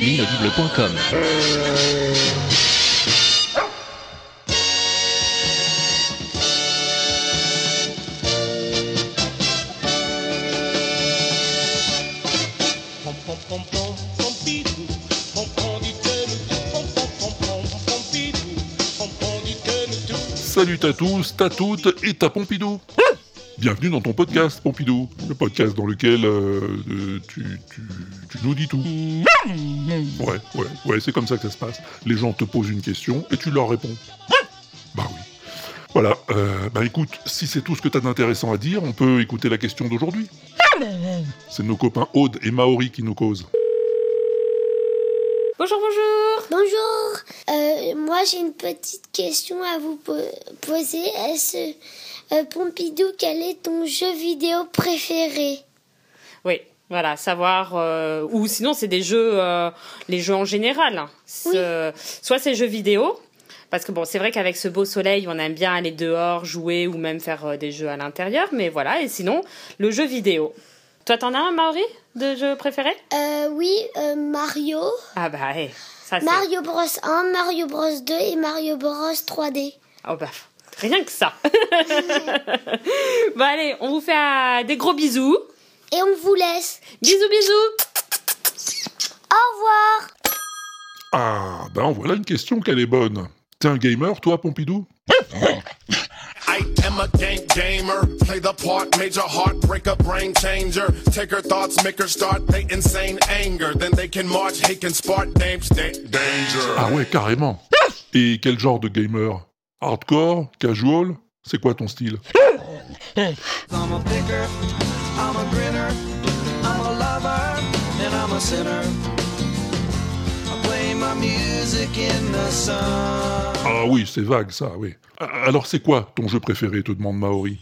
L'inaudible.com Salut à tous, t'as toutes et t'as Pompidou. Bienvenue dans ton podcast Pompidou, le podcast dans lequel euh, euh, tu, tu, tu nous dis tout. Ouais, ouais, ouais, c'est comme ça que ça se passe. Les gens te posent une question et tu leur réponds. Bah oui. Voilà, euh, bah écoute, si c'est tout ce que t'as d'intéressant à dire, on peut écouter la question d'aujourd'hui. C'est nos copains Aude et Maori qui nous causent. Bonjour, bonjour Bonjour, euh, moi j'ai une petite question à vous po- poser. Est-ce euh, Pompidou, quel est ton jeu vidéo préféré? Oui, voilà, savoir... euh, ou sinon, c'est des jeux... les jeux en général. Ce- Soit c'est jeux vidéo, parce que bon, c'est vrai qu'avec ce beau soleil, on aime bien aller dehors, jouer ou même faire des jeux à l'intérieur, mais voilà, et sinon, le jeu vidéo. Toi, t'en as un, Maori, de jeu préféré? Euh, Oui, euh, Mario, Ah bah, hey, ça c'est... Mario Bros 1, Mario Bros 2 et Mario Bros 3D. Oh bah, rien que ça Bon allez, on vous fait euh, des gros bisous. Et on vous laisse. Bisous, bisous Au revoir Ah, ben voilà une question qu'elle est bonne. T'es un gamer, toi, Pompidou? A game gamer. Play the part, major heartbreaker, brain changer. Take her thoughts, make her start they insane anger. Then they can march, he can spark names. da- Danger. Ah ouais, carrément. Et quel genre de gamer? Hardcore? Casual? C'est quoi ton style? I'm a picker, I'm a grinner, I'm a lover, and I'm a sinner. Ah oui, c'est vague ça, oui. Alors c'est quoi ton jeu préféré, te demande Maori.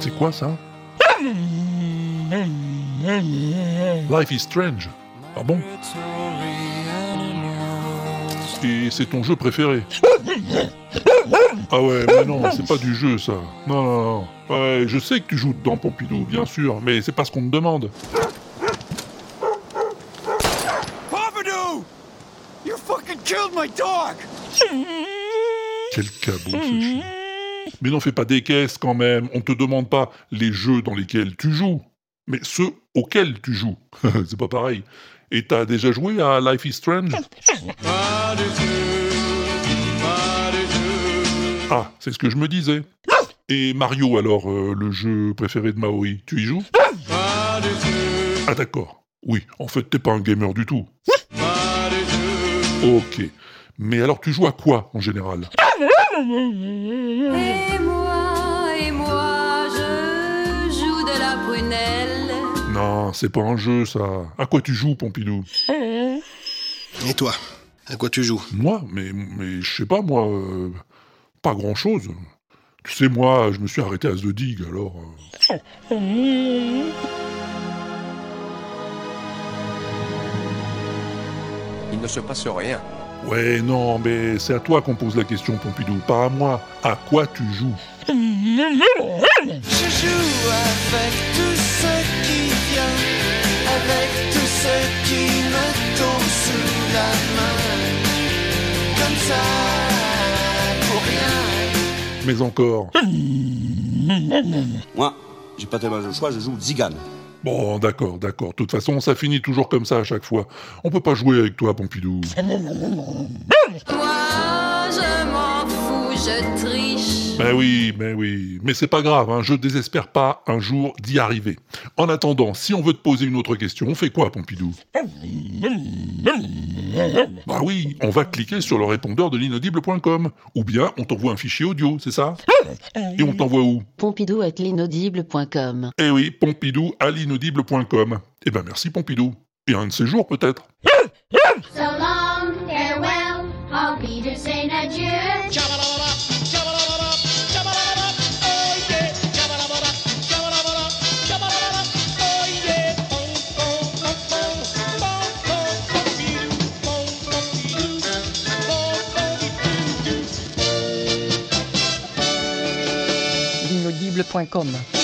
C'est quoi ça Life is Strange. Ah bon. Et c'est ton jeu préféré Ah ouais, mais non, c'est pas du jeu ça. Non, non, non. Ouais, je sais que tu joues dedans, Pompidou, bien sûr, mais c'est pas ce qu'on te demande. Pompidou! You fucking killed my dog! Quel cabot ce chien. Mais n'en fais pas des caisses quand même, on te demande pas les jeux dans lesquels tu joues, mais ceux auxquels tu joues. c'est pas pareil. Et t'as déjà joué à Life is Strange? Ah, c'est ce que je me disais. Et Mario alors, euh, le jeu préféré de Maori, tu y joues? Ah d'accord. Oui, en fait t'es pas un gamer du tout. Ok. Mais alors tu joues à quoi en général? Et moi, et moi, je joue de la prunelle. Non, c'est pas un jeu ça. À quoi tu joues, Pompidou Et toi À quoi tu joues Moi Mais, mais je sais pas, moi. euh, pas grand chose. Tu sais, moi, je me suis arrêté à The Dig, alors. euh, Il ne se passe rien. Ouais, non, mais c'est à toi qu'on pose la question, Pompidou, pas à moi. À quoi tu joues? Je joue avec tout ce qui avec tout ce qui me tombe sous la main. Comme ça, pour rien. Mais encore. Moi, j'ai pas tellement le choix, je joue Zigane. Bon, d'accord, d'accord. De toute façon, ça finit toujours comme ça à chaque fois. On peut pas jouer avec toi, Pompidou. Moi, je m'en fous, je triche. Ben oui, ben oui. Mais c'est pas grave, hein, je désespère pas un jour d'y arriver. En attendant, si on veut te poser une autre question, on fait quoi, Pompidou? Bah oui, on va cliquer sur le répondeur de l'inaudible.com. Ou bien on t'envoie un fichier audio, c'est ça? Et on t'envoie où? Pompidou at l'inaudible.com. Eh oui, Pompidou à l'inaudible.com. Eh ben merci Pompidou. Et un de ces jours peut-être. So long, farewell, I'll be to say adieu. point com.